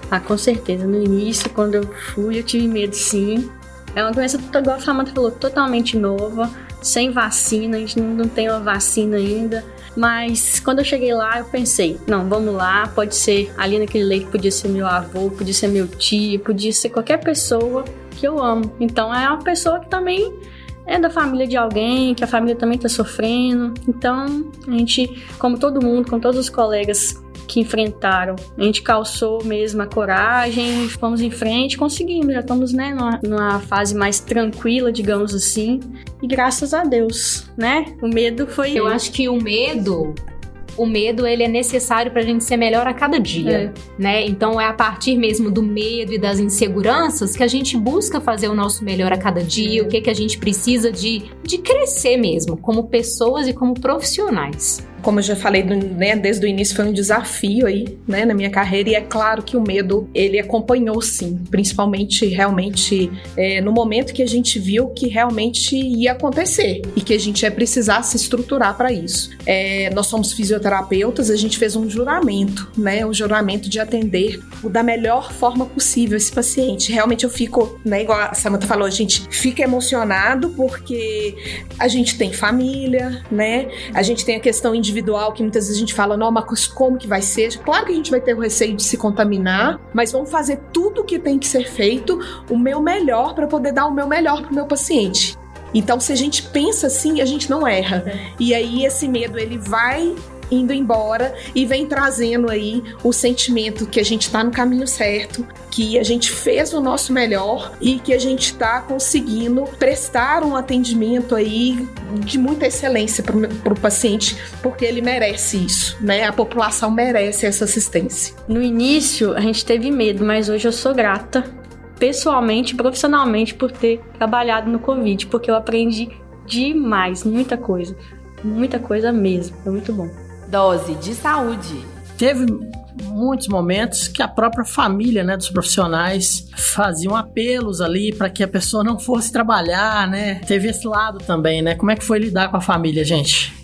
Ah, com certeza. No início, quando eu fui, eu tive medo sim. É uma doença, igual a Samantha falou, totalmente nova, sem vacina, a gente não tem uma vacina ainda. Mas quando eu cheguei lá, eu pensei, não, vamos lá, pode ser ali naquele leito, podia ser meu avô, podia ser meu tio, podia ser qualquer pessoa que eu amo. Então é uma pessoa que também é da família de alguém, que a família também tá sofrendo. Então, a gente, como todo mundo, com todos os colegas que enfrentaram. A gente calçou mesmo a coragem, fomos em frente, conseguimos. Já estamos, né, numa, numa fase mais tranquila, digamos assim. E graças a Deus, né? O medo foi. Eu acho que o medo o medo ele é necessário para a gente ser melhor a cada dia, é. né? Então é a partir mesmo do medo e das inseguranças que a gente busca fazer o nosso melhor a cada dia, é. o que que a gente precisa de, de crescer mesmo, como pessoas e como profissionais como eu já falei né, desde o início, foi um desafio aí, né, na minha carreira, e é claro que o medo, ele acompanhou sim, principalmente realmente é, no momento que a gente viu que realmente ia acontecer e que a gente ia precisar se estruturar para isso. É, nós somos fisioterapeutas, a gente fez um juramento, né, um juramento de atender da melhor forma possível esse paciente. Realmente eu fico, né, igual a Samantha falou, a gente fica emocionado porque a gente tem família, né, a gente tem a questão individual que muitas vezes a gente fala, não, mas como que vai ser? Claro que a gente vai ter o receio de se contaminar, mas vamos fazer tudo o que tem que ser feito, o meu melhor para poder dar o meu melhor para o meu paciente. Então, se a gente pensa assim, a gente não erra. E aí esse medo ele vai indo embora e vem trazendo aí o sentimento que a gente está no caminho certo, que a gente fez o nosso melhor e que a gente está conseguindo prestar um atendimento aí de muita excelência para o paciente, porque ele merece isso, né? A população merece essa assistência. No início a gente teve medo, mas hoje eu sou grata pessoalmente, profissionalmente por ter trabalhado no Covid, porque eu aprendi demais, muita coisa, muita coisa mesmo, foi muito bom. Dose de saúde. Teve muitos momentos que a própria família, né, dos profissionais faziam apelos ali para que a pessoa não fosse trabalhar, né? Teve esse lado também, né? Como é que foi lidar com a família, gente?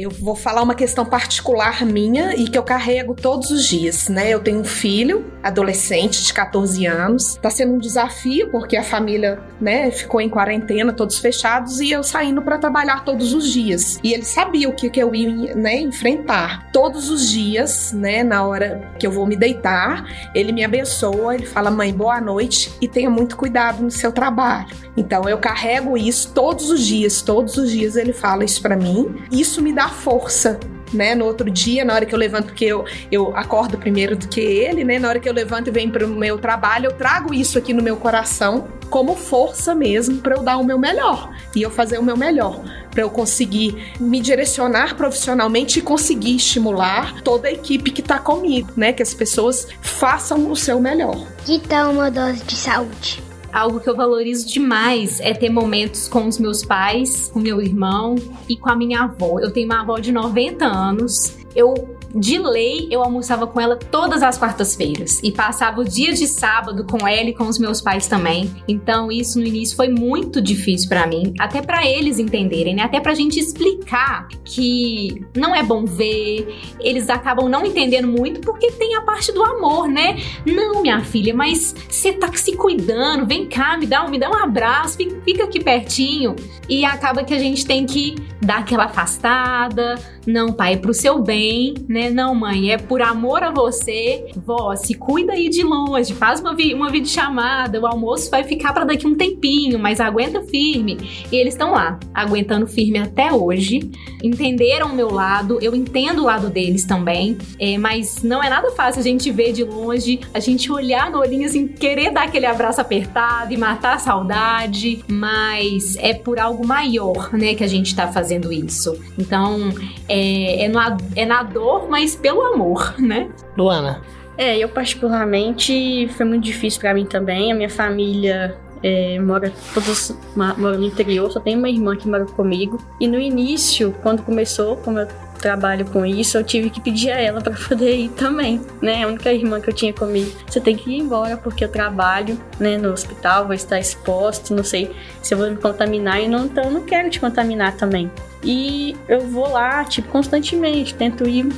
Eu vou falar uma questão particular minha e que eu carrego todos os dias, né? Eu tenho um filho, adolescente de 14 anos. Tá sendo um desafio porque a família, né, ficou em quarentena, todos fechados e eu saindo para trabalhar todos os dias. E ele sabia o que, que eu ia, né, enfrentar. Todos os dias, né, na hora que eu vou me deitar, ele me abençoa, ele fala: "Mãe, boa noite e tenha muito cuidado no seu trabalho". Então eu carrego isso todos os dias, todos os dias ele fala isso para mim. Isso me dá força né? No outro dia, na hora que eu levanto, porque eu, eu acordo primeiro do que ele, né? Na hora que eu levanto e venho para o meu trabalho, eu trago isso aqui no meu coração como força mesmo para eu dar o meu melhor e eu fazer o meu melhor, para eu conseguir me direcionar profissionalmente e conseguir estimular toda a equipe que está comigo, né? Que as pessoas façam o seu melhor. Que tal uma dose de saúde? Algo que eu valorizo demais é ter momentos com os meus pais, com meu irmão e com a minha avó. Eu tenho uma avó de 90 anos. Eu de lei, eu almoçava com ela todas as quartas-feiras e passava o dia de sábado com ela e com os meus pais também. Então, isso no início foi muito difícil para mim, até para eles entenderem, né? Até pra gente explicar que não é bom ver, eles acabam não entendendo muito porque tem a parte do amor, né? Não, minha filha, mas você tá se cuidando, vem cá, me dá um, me dá um abraço, fica aqui pertinho. E acaba que a gente tem que dar aquela afastada, não, pai, é pro seu bem, né? Né? Não, mãe, é por amor a você. Vó, se cuida aí de longe, faz uma, vi uma videochamada, o almoço vai ficar para daqui um tempinho, mas aguenta firme. E eles estão lá, aguentando firme até hoje. Entenderam o meu lado, eu entendo o lado deles também, é, mas não é nada fácil a gente ver de longe, a gente olhar no olhinho assim, querer dar aquele abraço apertado e matar a saudade, mas é por algo maior, né, que a gente tá fazendo isso. Então, é, é, no, é na dor, mas pelo amor, né? Luana. É, eu particularmente foi muito difícil para mim também. A minha família é, mora todos mora no interior, só tem uma irmã que mora comigo. E no início, quando começou, como eu trabalho com isso, eu tive que pedir a ela para <laughs> poder ir também, né? A única irmã que eu tinha comigo. Você tem que ir embora porque eu trabalho, né, no hospital, vou estar exposto, não sei se eu vou me contaminar e não, então eu não quero te contaminar também. E eu vou lá, tipo, constantemente, tento ir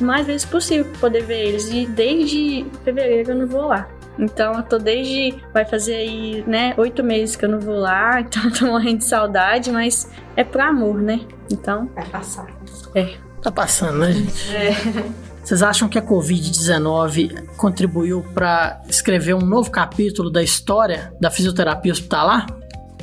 mais vezes possível para poder ver eles. E desde fevereiro eu não vou lá. Então eu tô desde. Vai fazer aí, né, oito meses que eu não vou lá, <laughs> então eu tô morrendo de saudade, mas é por amor, né? Então. Vai passar. É. Tá passando, né, gente? É. Vocês acham que a Covid-19 contribuiu para escrever um novo capítulo da história da fisioterapia hospitalar?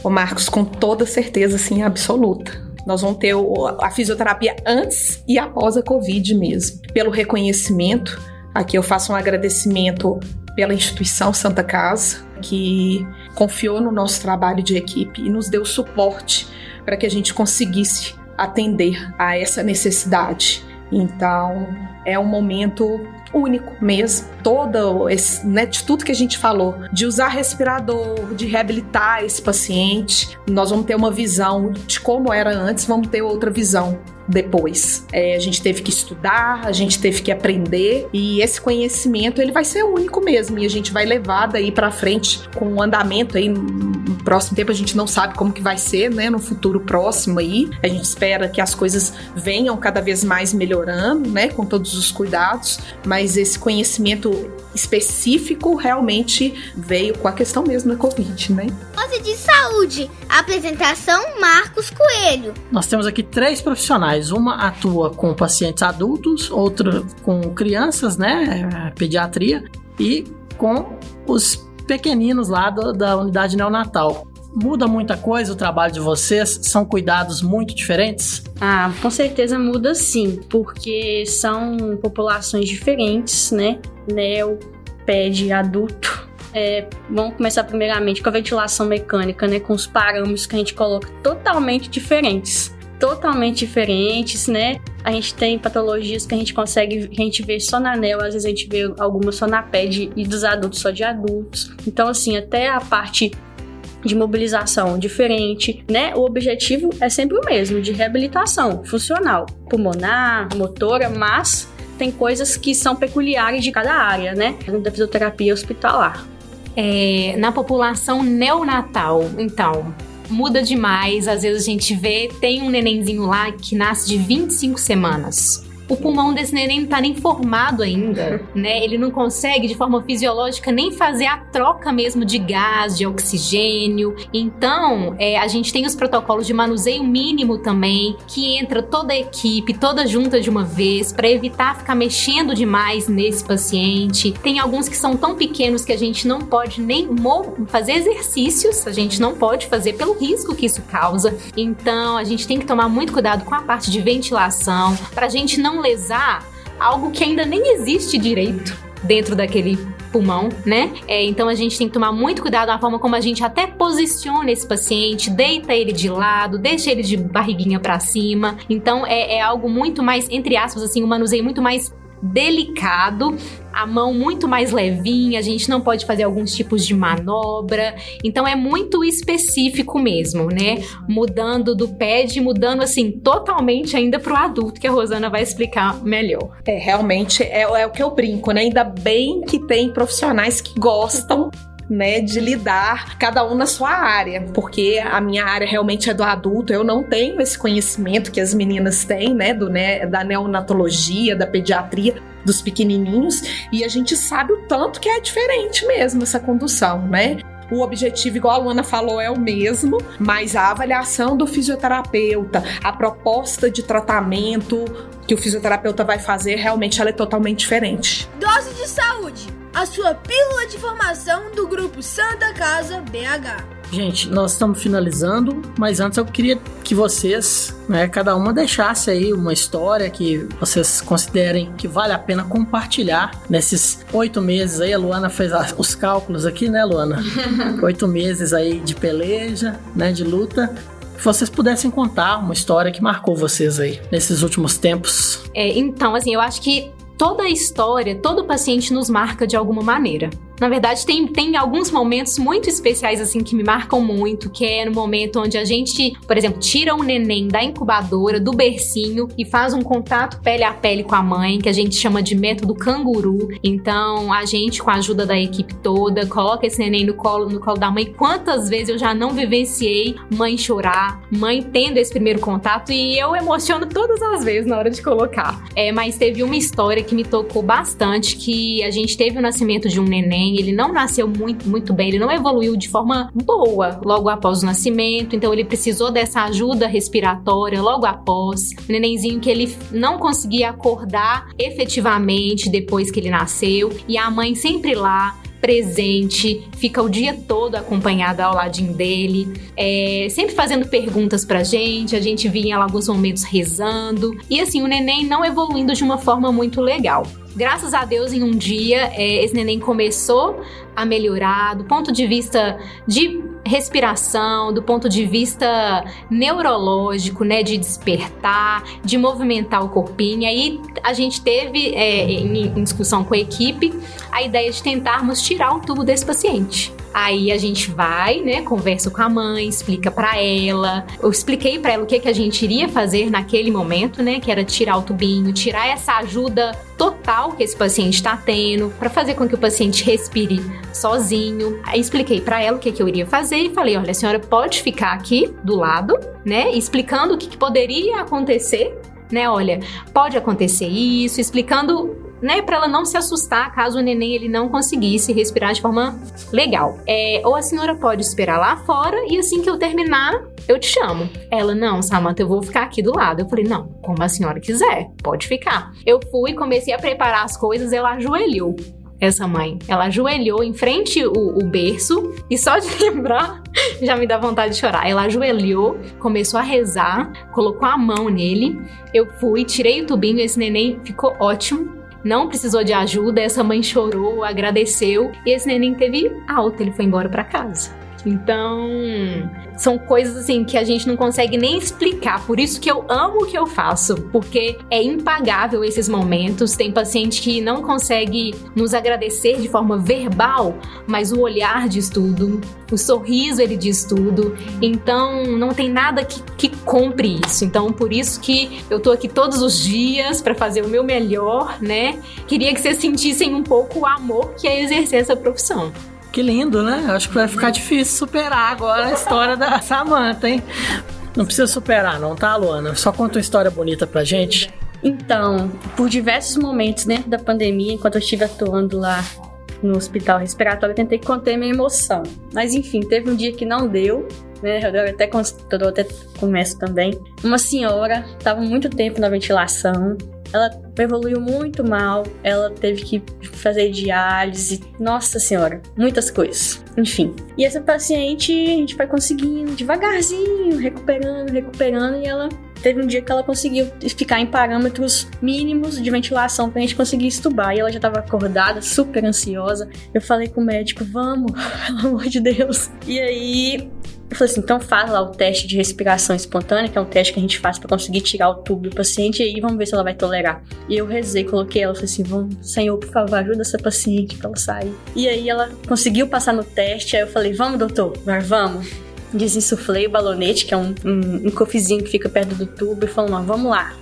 Ô Marcos, com toda certeza, sim, absoluta. Nós vamos ter a fisioterapia antes e após a Covid mesmo. Pelo reconhecimento, aqui eu faço um agradecimento pela instituição Santa Casa, que confiou no nosso trabalho de equipe e nos deu suporte para que a gente conseguisse atender a essa necessidade. Então, é um momento único mesmo. Todo esse, né, de tudo que a gente falou, de usar respirador, de reabilitar esse paciente, nós vamos ter uma visão de como era antes, vamos ter outra visão depois. É, a gente teve que estudar, a gente teve que aprender e esse conhecimento ele vai ser único mesmo e a gente vai levar daí para frente com o um andamento aí no próximo tempo a gente não sabe como que vai ser, né, no futuro próximo aí. A gente espera que as coisas venham cada vez mais melhorando, né, com todos os cuidados, mas esse conhecimento específico realmente veio com a questão mesmo da Covid, né? Dose de saúde. Apresentação Marcos Coelho. Nós temos aqui três profissionais. Uma atua com pacientes adultos, outra com crianças, né? Pediatria, e com os pequeninos lá do, da unidade neonatal. Muda muita coisa o trabalho de vocês? São cuidados muito diferentes? Ah, com certeza muda sim, porque são populações diferentes, né? Neo, pede adulto. É, vamos começar primeiramente com a ventilação mecânica, né? Com os parâmetros que a gente coloca totalmente diferentes. Totalmente diferentes, né? A gente tem patologias que a gente consegue, a gente vê só na NEL, às vezes a gente vê algumas só na PED e dos adultos só de adultos. Então, assim, até a parte de mobilização diferente, né? O objetivo é sempre o mesmo, de reabilitação funcional, pulmonar, motora, mas tem coisas que são peculiares de cada área, né? Da fisioterapia hospitalar. É, na população neonatal, então, muda demais. Às vezes a gente vê, tem um nenenzinho lá que nasce de 25 semanas o pulmão desse neném não tá nem formado ainda, <laughs> né? Ele não consegue de forma fisiológica nem fazer a troca mesmo de gás, de oxigênio. Então, é, a gente tem os protocolos de manuseio mínimo também, que entra toda a equipe, toda junta de uma vez, para evitar ficar mexendo demais nesse paciente. Tem alguns que são tão pequenos que a gente não pode nem fazer exercícios, a gente não pode fazer pelo risco que isso causa. Então, a gente tem que tomar muito cuidado com a parte de ventilação, para a gente não lesar algo que ainda nem existe direito dentro daquele pulmão, né? É, então a gente tem que tomar muito cuidado na forma como a gente até posiciona esse paciente, deita ele de lado, deixa ele de barriguinha para cima. Então é, é, algo muito mais, entre aspas, assim, um manuseio muito mais delicado, a mão muito mais levinha, a gente não pode fazer alguns tipos de manobra. Então é muito específico mesmo, né? Mudando do pad, mudando assim totalmente ainda para o adulto, que a Rosana vai explicar melhor. É, realmente é, é o que eu brinco, né? Ainda bem que tem profissionais que gostam né, de lidar cada um na sua área, porque a minha área realmente é do adulto, eu não tenho esse conhecimento que as meninas têm, né, do né, da neonatologia, da pediatria dos pequenininhos, e a gente sabe o tanto que é diferente mesmo essa condução, né? O objetivo, igual a Luana falou, é o mesmo, mas a avaliação do fisioterapeuta, a proposta de tratamento que o fisioterapeuta vai fazer, realmente ela é totalmente diferente. Dose de saúde, a sua pílula de formação do grupo Santa Casa BH. Gente, nós estamos finalizando, mas antes eu queria que vocês, né, cada uma deixasse aí uma história que vocês considerem que vale a pena compartilhar nesses oito meses aí. A Luana fez os cálculos aqui, né, Luana? <laughs> oito meses aí de peleja, né, de luta que vocês pudessem contar uma história que marcou vocês aí nesses últimos tempos. É, então, assim, eu acho que toda a história, todo paciente nos marca de alguma maneira. Na verdade, tem, tem alguns momentos muito especiais, assim, que me marcam muito, que é no momento onde a gente, por exemplo, tira o neném da incubadora, do bercinho e faz um contato pele a pele com a mãe, que a gente chama de método canguru. Então, a gente, com a ajuda da equipe toda, coloca esse neném no colo, no colo da mãe. Quantas vezes eu já não vivenciei mãe chorar, mãe tendo esse primeiro contato e eu emociono todas as vezes na hora de colocar. É, mas teve uma história que me tocou bastante, que a gente teve o nascimento de um neném ele não nasceu muito, muito bem, ele não evoluiu de forma boa logo após o nascimento, então ele precisou dessa ajuda respiratória logo após. O nenenzinho que ele não conseguia acordar efetivamente depois que ele nasceu, e a mãe sempre lá presente, fica o dia todo acompanhada ao ladinho dele, é, sempre fazendo perguntas pra gente, a gente vinha lá alguns momentos rezando, e assim, o neném não evoluindo de uma forma muito legal. Graças a Deus, em um dia, é, esse neném começou a melhorar do ponto de vista de respiração, do ponto de vista neurológico, né, de despertar, de movimentar o corpinho. E aí a gente teve, é, em, em discussão com a equipe, a ideia de tentarmos tirar o tubo desse paciente. Aí a gente vai, né, conversa com a mãe, explica para ela. Eu expliquei para ela o que, que a gente iria fazer naquele momento, né, que era tirar o tubinho, tirar essa ajuda total que esse paciente está tendo para fazer com que o paciente respire sozinho. Aí expliquei para ela o que, que eu iria fazer e falei: olha, a senhora pode ficar aqui do lado, né, explicando o que, que poderia acontecer né? Olha, pode acontecer isso, explicando né, para ela não se assustar caso o neném ele não conseguisse respirar de forma legal. É, ou a senhora pode esperar lá fora e assim que eu terminar, eu te chamo. Ela, não, Samantha, eu vou ficar aqui do lado. Eu falei, não, como a senhora quiser, pode ficar. Eu fui, comecei a preparar as coisas, ela ajoelhou essa mãe. Ela ajoelhou em frente o, o, berço e só de <laughs> lembrar já me dá vontade de chorar. Ela ajoelhou, começou a rezar, colocou a mão nele. Eu fui, tirei o tubinho, esse neném ficou ótimo não precisou de ajuda, essa mãe chorou, agradeceu e esse neném teve alta, ele foi embora para casa. Então, são coisas assim que a gente não consegue nem explicar. Por isso que eu amo o que eu faço, porque é impagável esses momentos. Tem paciente que não consegue nos agradecer de forma verbal, mas o olhar diz tudo, o sorriso ele diz tudo. Então, não tem nada que, que compre isso. Então, por isso que eu tô aqui todos os dias para fazer o meu melhor, né? Queria que vocês sentissem um pouco o amor que é exercer essa profissão. Que lindo, né? Acho que vai ficar difícil superar agora a história da Samantha, hein? Não precisa superar, não, tá, Luana? Só conta uma história bonita pra gente. Então, por diversos momentos dentro da pandemia, enquanto eu estive atuando lá no hospital respiratório, eu tentei conter minha emoção. Mas enfim, teve um dia que não deu, né? Eu até, eu até começo também. Uma senhora estava muito tempo na ventilação, ela evoluiu muito mal, ela teve que fazer diálise, nossa senhora, muitas coisas. Enfim. E essa paciente a gente vai conseguindo devagarzinho, recuperando, recuperando, e ela teve um dia que ela conseguiu ficar em parâmetros mínimos de ventilação pra gente conseguir estubar. E ela já tava acordada, super ansiosa. Eu falei com o médico, vamos, <laughs> pelo amor de Deus. E aí eu falei assim, então faz lá o teste de respiração espontânea, que é um teste que a gente faz para conseguir tirar o tubo do paciente, e aí vamos ver se ela vai tolerar. E eu rezei, coloquei ela, falei assim, vamos, Senhor, por favor, ajuda essa paciente pra ela sair. E aí ela conseguiu passar no teste, aí eu falei, vamos, doutor, agora vamos. Desinsuflei o balonete, que é um, um, um cofezinho que fica perto do tubo, e falou, vamos lá.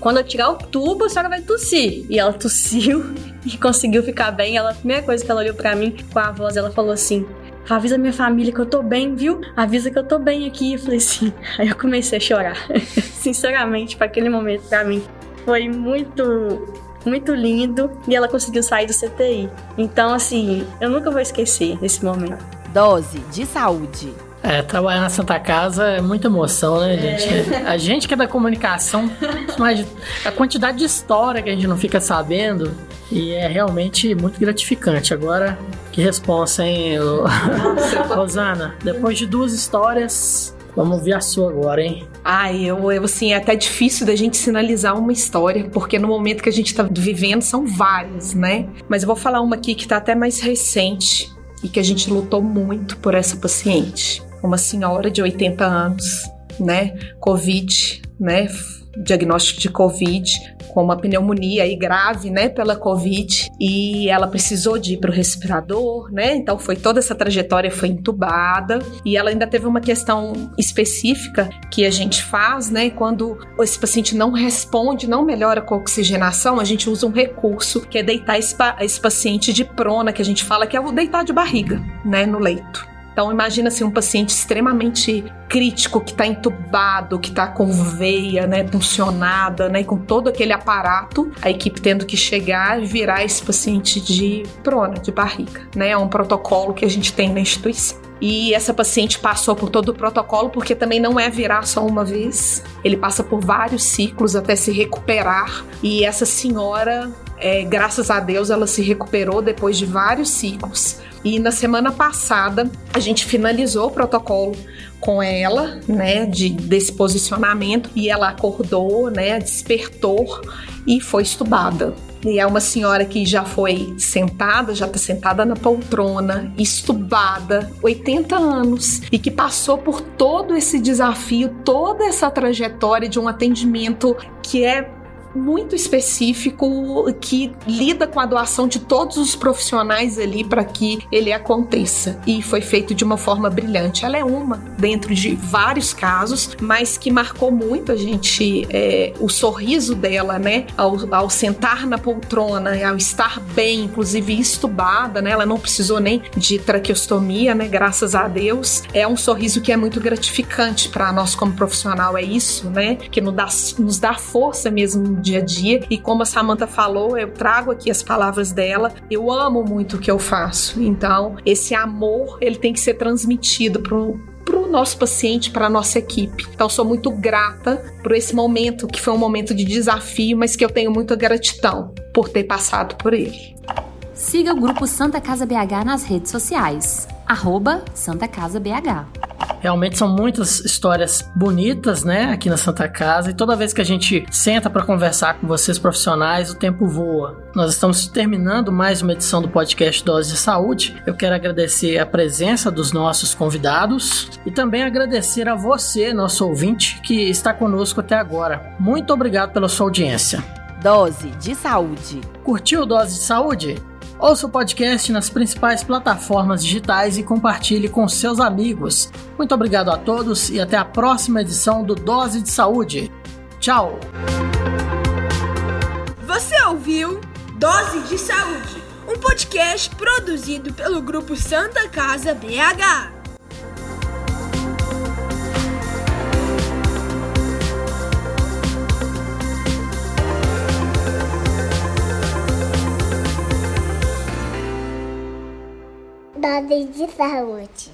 Quando eu tirar o tubo, a senhora vai tossir. E ela tossiu <laughs> e conseguiu ficar bem. Ela, a primeira coisa que ela olhou para mim com a voz, ela falou assim: avisa minha família que eu tô bem, viu? Avisa que eu tô bem aqui. Eu falei assim. <laughs> Aí eu comecei a chorar. <laughs> Sinceramente, para aquele momento, para mim, foi muito muito lindo e ela conseguiu sair do CTI. Então, assim, eu nunca vou esquecer esse momento. Dose de saúde. É, trabalhar na Santa Casa é muita emoção, né, gente? A gente que é da comunicação, mas a quantidade de história que a gente não fica sabendo e é realmente muito gratificante. Agora, que responsa, hein, <laughs> Rosana? Depois de duas histórias, Vamos ver a sua agora, hein? Ah, eu, eu assim, é até difícil da gente sinalizar uma história, porque no momento que a gente tá vivendo são várias, né? Mas eu vou falar uma aqui que tá até mais recente e que a gente lutou muito por essa paciente uma senhora de 80 anos, né? Covid, né? Diagnóstico de Covid, com uma pneumonia aí grave, né, pela Covid, e ela precisou de ir para o respirador, né? Então foi toda essa trajetória foi entubada e ela ainda teve uma questão específica que a gente faz, né? Quando esse paciente não responde, não melhora com a oxigenação, a gente usa um recurso que é deitar esse, paciente de prona, que a gente fala que é o deitar de barriga, né, no leito. Então imagina assim um paciente extremamente crítico que está entubado, que está com veia, né, puncionada, né, com todo aquele aparato, a equipe tendo que chegar e virar esse paciente de prona, de barriga, né? É um protocolo que a gente tem na instituição. E essa paciente passou por todo o protocolo, porque também não é virar só uma vez. Ele passa por vários ciclos até se recuperar. E essa senhora, é, graças a Deus, ela se recuperou depois de vários ciclos. E na semana passada a gente finalizou o protocolo com ela, né, de, desse posicionamento e ela acordou, né, despertou e foi estubada. E é uma senhora que já foi sentada, já está sentada na poltrona, estubada, 80 anos, e que passou por todo esse desafio, toda essa trajetória de um atendimento que é muito específico que lida com a doação de todos os profissionais ali para que ele aconteça. E foi feito de uma forma brilhante. Ela é uma dentro de vários casos, mas que marcou muito a gente é, o sorriso dela, né? Ao, ao sentar na poltrona, ao estar bem, inclusive estubada, né? Ela não precisou nem de traqueostomia, né? Graças a Deus. É um sorriso que é muito gratificante para nós como profissional. É isso, né? Que nos dá, nos dá força mesmo dia a dia. E como a Samantha falou, eu trago aqui as palavras dela. Eu amo muito o que eu faço. Então, esse amor, ele tem que ser transmitido para para o nosso paciente, para a nossa equipe. Então, sou muito grata por esse momento, que foi um momento de desafio, mas que eu tenho muita gratidão por ter passado por ele. Siga o grupo Santa Casa BH nas redes sociais. Arroba Santa Casa BH. Realmente são muitas histórias bonitas, né, aqui na Santa Casa. E toda vez que a gente senta para conversar com vocês profissionais, o tempo voa. Nós estamos terminando mais uma edição do podcast Dose de Saúde. Eu quero agradecer a presença dos nossos convidados e também agradecer a você, nosso ouvinte, que está conosco até agora. Muito obrigado pela sua audiência. Dose de Saúde. Curtiu Dose de Saúde? Ouça o podcast nas principais plataformas digitais e compartilhe com seus amigos. Muito obrigado a todos e até a próxima edição do Dose de Saúde. Tchau! Você ouviu Dose de Saúde, um podcast produzido pelo Grupo Santa Casa BH. Dose de saúde.